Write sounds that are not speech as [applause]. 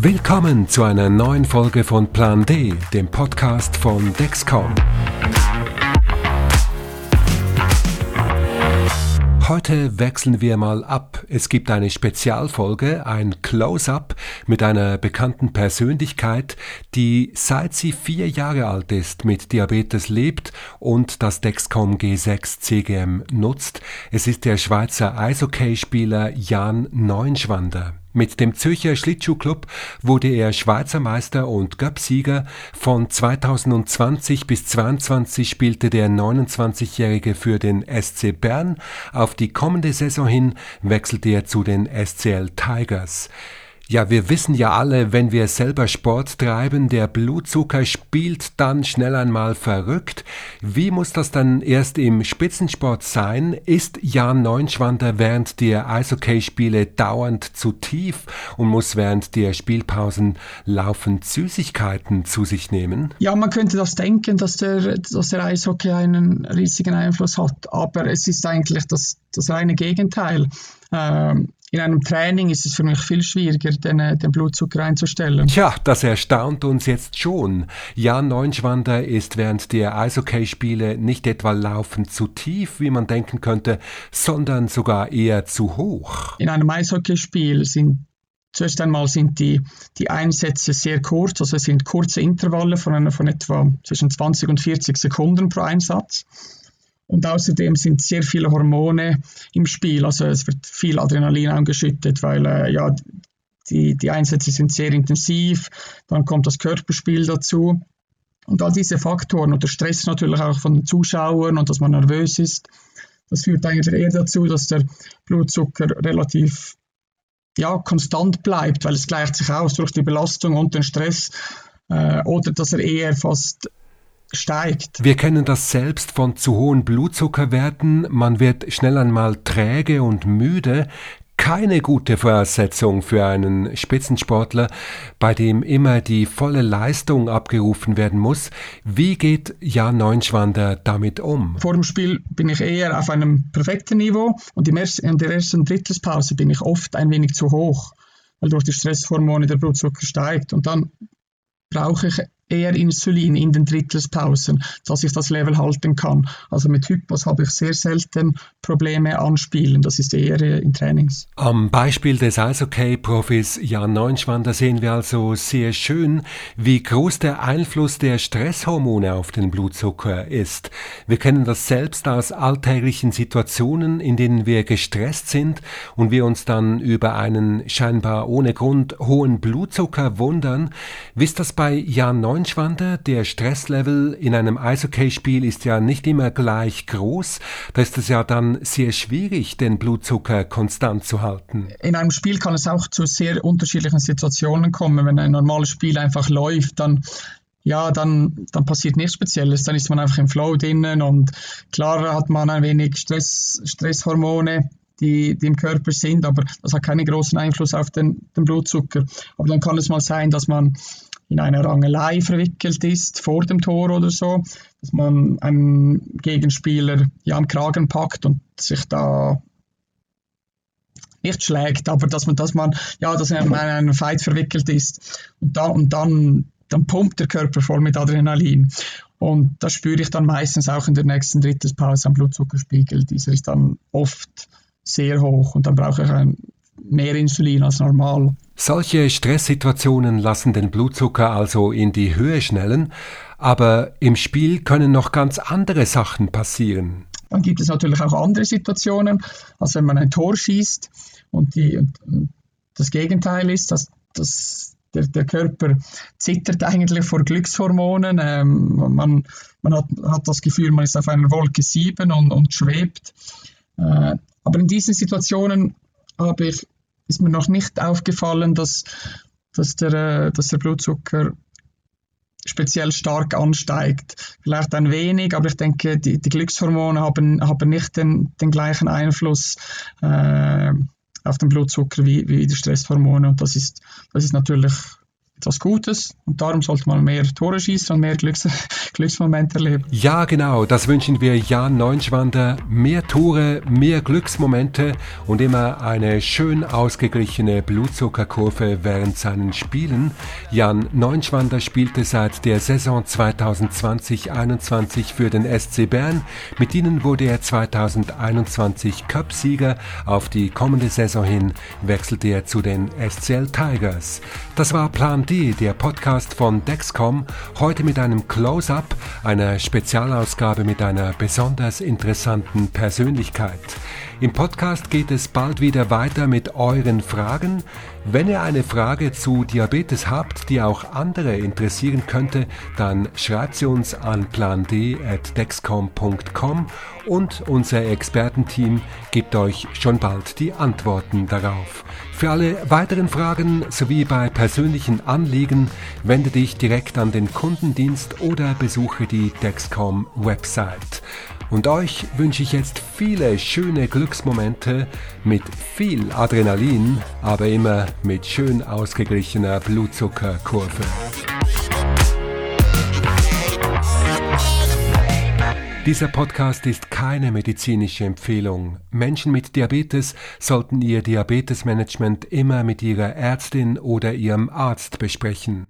Willkommen zu einer neuen Folge von Plan D, dem Podcast von Dexcom. Heute wechseln wir mal ab. Es gibt eine Spezialfolge, ein Close-up mit einer bekannten Persönlichkeit, die seit sie vier Jahre alt ist mit Diabetes lebt und das Dexcom G6 CGM nutzt. Es ist der Schweizer Eishockeyspieler Jan Neunschwander. Mit dem Zürcher Schlittschuhclub wurde er Schweizer Meister und Göppsieger. Von 2020 bis 2022 spielte der 29-Jährige für den SC Bern. Auf die kommende Saison hin wechselte er zu den SCL Tigers. Ja, wir wissen ja alle, wenn wir selber Sport treiben, der Blutzucker spielt dann schnell einmal verrückt. Wie muss das dann erst im Spitzensport sein? Ist Jan Neunschwander während der Eishockeyspiele dauernd zu tief und muss während der Spielpausen laufend Süßigkeiten zu sich nehmen? Ja, man könnte das denken, dass der, dass der Eishockey einen riesigen Einfluss hat, aber es ist eigentlich das, das reine Gegenteil. Ähm, in einem Training ist es für mich viel schwieriger, den, äh, den Blutzucker einzustellen. Tja, das erstaunt uns jetzt schon. Jan Neunschwander ist während der Eishockeyspiele nicht etwa laufend zu tief, wie man denken könnte, sondern sogar eher zu hoch. In einem Eishockeyspiel sind Zuerst einmal sind die, die Einsätze sehr kurz, also es sind kurze Intervalle von, von etwa zwischen 20 und 40 Sekunden pro Einsatz. Und außerdem sind sehr viele Hormone im Spiel. Also es wird viel Adrenalin angeschüttet, weil äh, ja, die, die Einsätze sind sehr intensiv. Dann kommt das Körperspiel dazu. Und all diese Faktoren und der Stress natürlich auch von den Zuschauern und dass man nervös ist, das führt eigentlich eher dazu, dass der Blutzucker relativ ja, konstant bleibt, weil es gleicht sich aus durch die Belastung und den Stress äh, oder dass er eher fast steigt. Wir kennen das selbst von zu hohen Blutzuckerwerten. Man wird schnell einmal träge und müde. Keine gute Voraussetzung für einen Spitzensportler, bei dem immer die volle Leistung abgerufen werden muss. Wie geht Jan Neunschwander damit um? Vor dem Spiel bin ich eher auf einem perfekten Niveau und in der ersten Drittelspause bin ich oft ein wenig zu hoch, weil durch die Stresshormone der Blutzucker steigt. Und dann brauche ich eher Insulin in den Drittelspausen, dass ich das Level halten kann. Also mit Hypos habe ich sehr selten Probleme anspielen. Das ist eher in Trainings. Am Beispiel des Eishockey-Profis Jan Neunschwander sehen wir also sehr schön, wie groß der Einfluss der Stresshormone auf den Blutzucker ist. Wir kennen das selbst aus alltäglichen Situationen, in denen wir gestresst sind und wir uns dann über einen scheinbar ohne Grund hohen Blutzucker wundern. Wie ist das bei Jan Neunschwander? Neunschwander, der Stresslevel in einem Eishockeyspiel ist ja nicht immer gleich groß. Da ist es ja dann sehr schwierig, den Blutzucker konstant zu halten. In einem Spiel kann es auch zu sehr unterschiedlichen Situationen kommen. Wenn ein normales Spiel einfach läuft, dann ja, dann, dann passiert nichts Spezielles. Dann ist man einfach im Flow drinnen und klar hat man ein wenig Stress, Stresshormone, die, die im Körper sind, aber das hat keinen großen Einfluss auf den, den Blutzucker. Aber dann kann es mal sein, dass man in einer Rangelei verwickelt ist vor dem Tor oder so, dass man einen Gegenspieler ja am Kragen packt und sich da nicht schlägt, aber dass man, dass man, ja, dass man in einen Fight verwickelt ist und, da, und dann, dann pumpt der Körper voll mit Adrenalin. Und das spüre ich dann meistens auch in der nächsten Drittelspause am Blutzuckerspiegel. Dieser ist dann oft sehr hoch und dann brauche ich ein, mehr Insulin als normal. Solche Stresssituationen lassen den Blutzucker also in die Höhe schnellen, aber im Spiel können noch ganz andere Sachen passieren. Dann gibt es natürlich auch andere Situationen, also wenn man ein Tor schießt und, die, und das Gegenteil ist, dass, dass der, der, Körper zittert eigentlich vor Glückshormonen. Ähm, man man hat, hat, das Gefühl, man ist auf einer Wolke 7 und, und schwebt. Äh, aber in diesen Situationen habe ich ist mir noch nicht aufgefallen, dass, dass, der, äh, dass der Blutzucker speziell stark ansteigt. Vielleicht ein wenig, aber ich denke, die, die Glückshormone haben, haben nicht den, den gleichen Einfluss äh, auf den Blutzucker wie, wie die Stresshormone. Und das ist, das ist natürlich etwas Gutes und darum sollte man mehr Tore schießen und mehr Glücks [laughs] Glücksmomente erleben. Ja, genau, das wünschen wir Jan Neunschwander. Mehr Tore, mehr Glücksmomente und immer eine schön ausgeglichene Blutzuckerkurve während seinen Spielen. Jan Neunschwander spielte seit der Saison 2020-21 für den SC Bern. Mit ihnen wurde er 2021 Cupsieger. Auf die kommende Saison hin wechselte er zu den SCL Tigers. Das war Plan D, der Podcast von Dexcom, heute mit einem Close-up, einer Spezialausgabe mit einer besonders interessanten Persönlichkeit. Im Podcast geht es bald wieder weiter mit euren Fragen. Wenn ihr eine Frage zu Diabetes habt, die auch andere interessieren könnte, dann schreibt sie uns an pland.dexcom.com und unser Expertenteam gibt euch schon bald die Antworten darauf. Für alle weiteren Fragen sowie bei persönlichen Anliegen wende dich direkt an den Kundendienst oder besuche die Dexcom Website. Und euch wünsche ich jetzt viele schöne Glücksmomente mit viel Adrenalin, aber immer mit schön ausgeglichener Blutzuckerkurve. Dieser Podcast ist keine medizinische Empfehlung. Menschen mit Diabetes sollten ihr Diabetesmanagement immer mit ihrer Ärztin oder ihrem Arzt besprechen.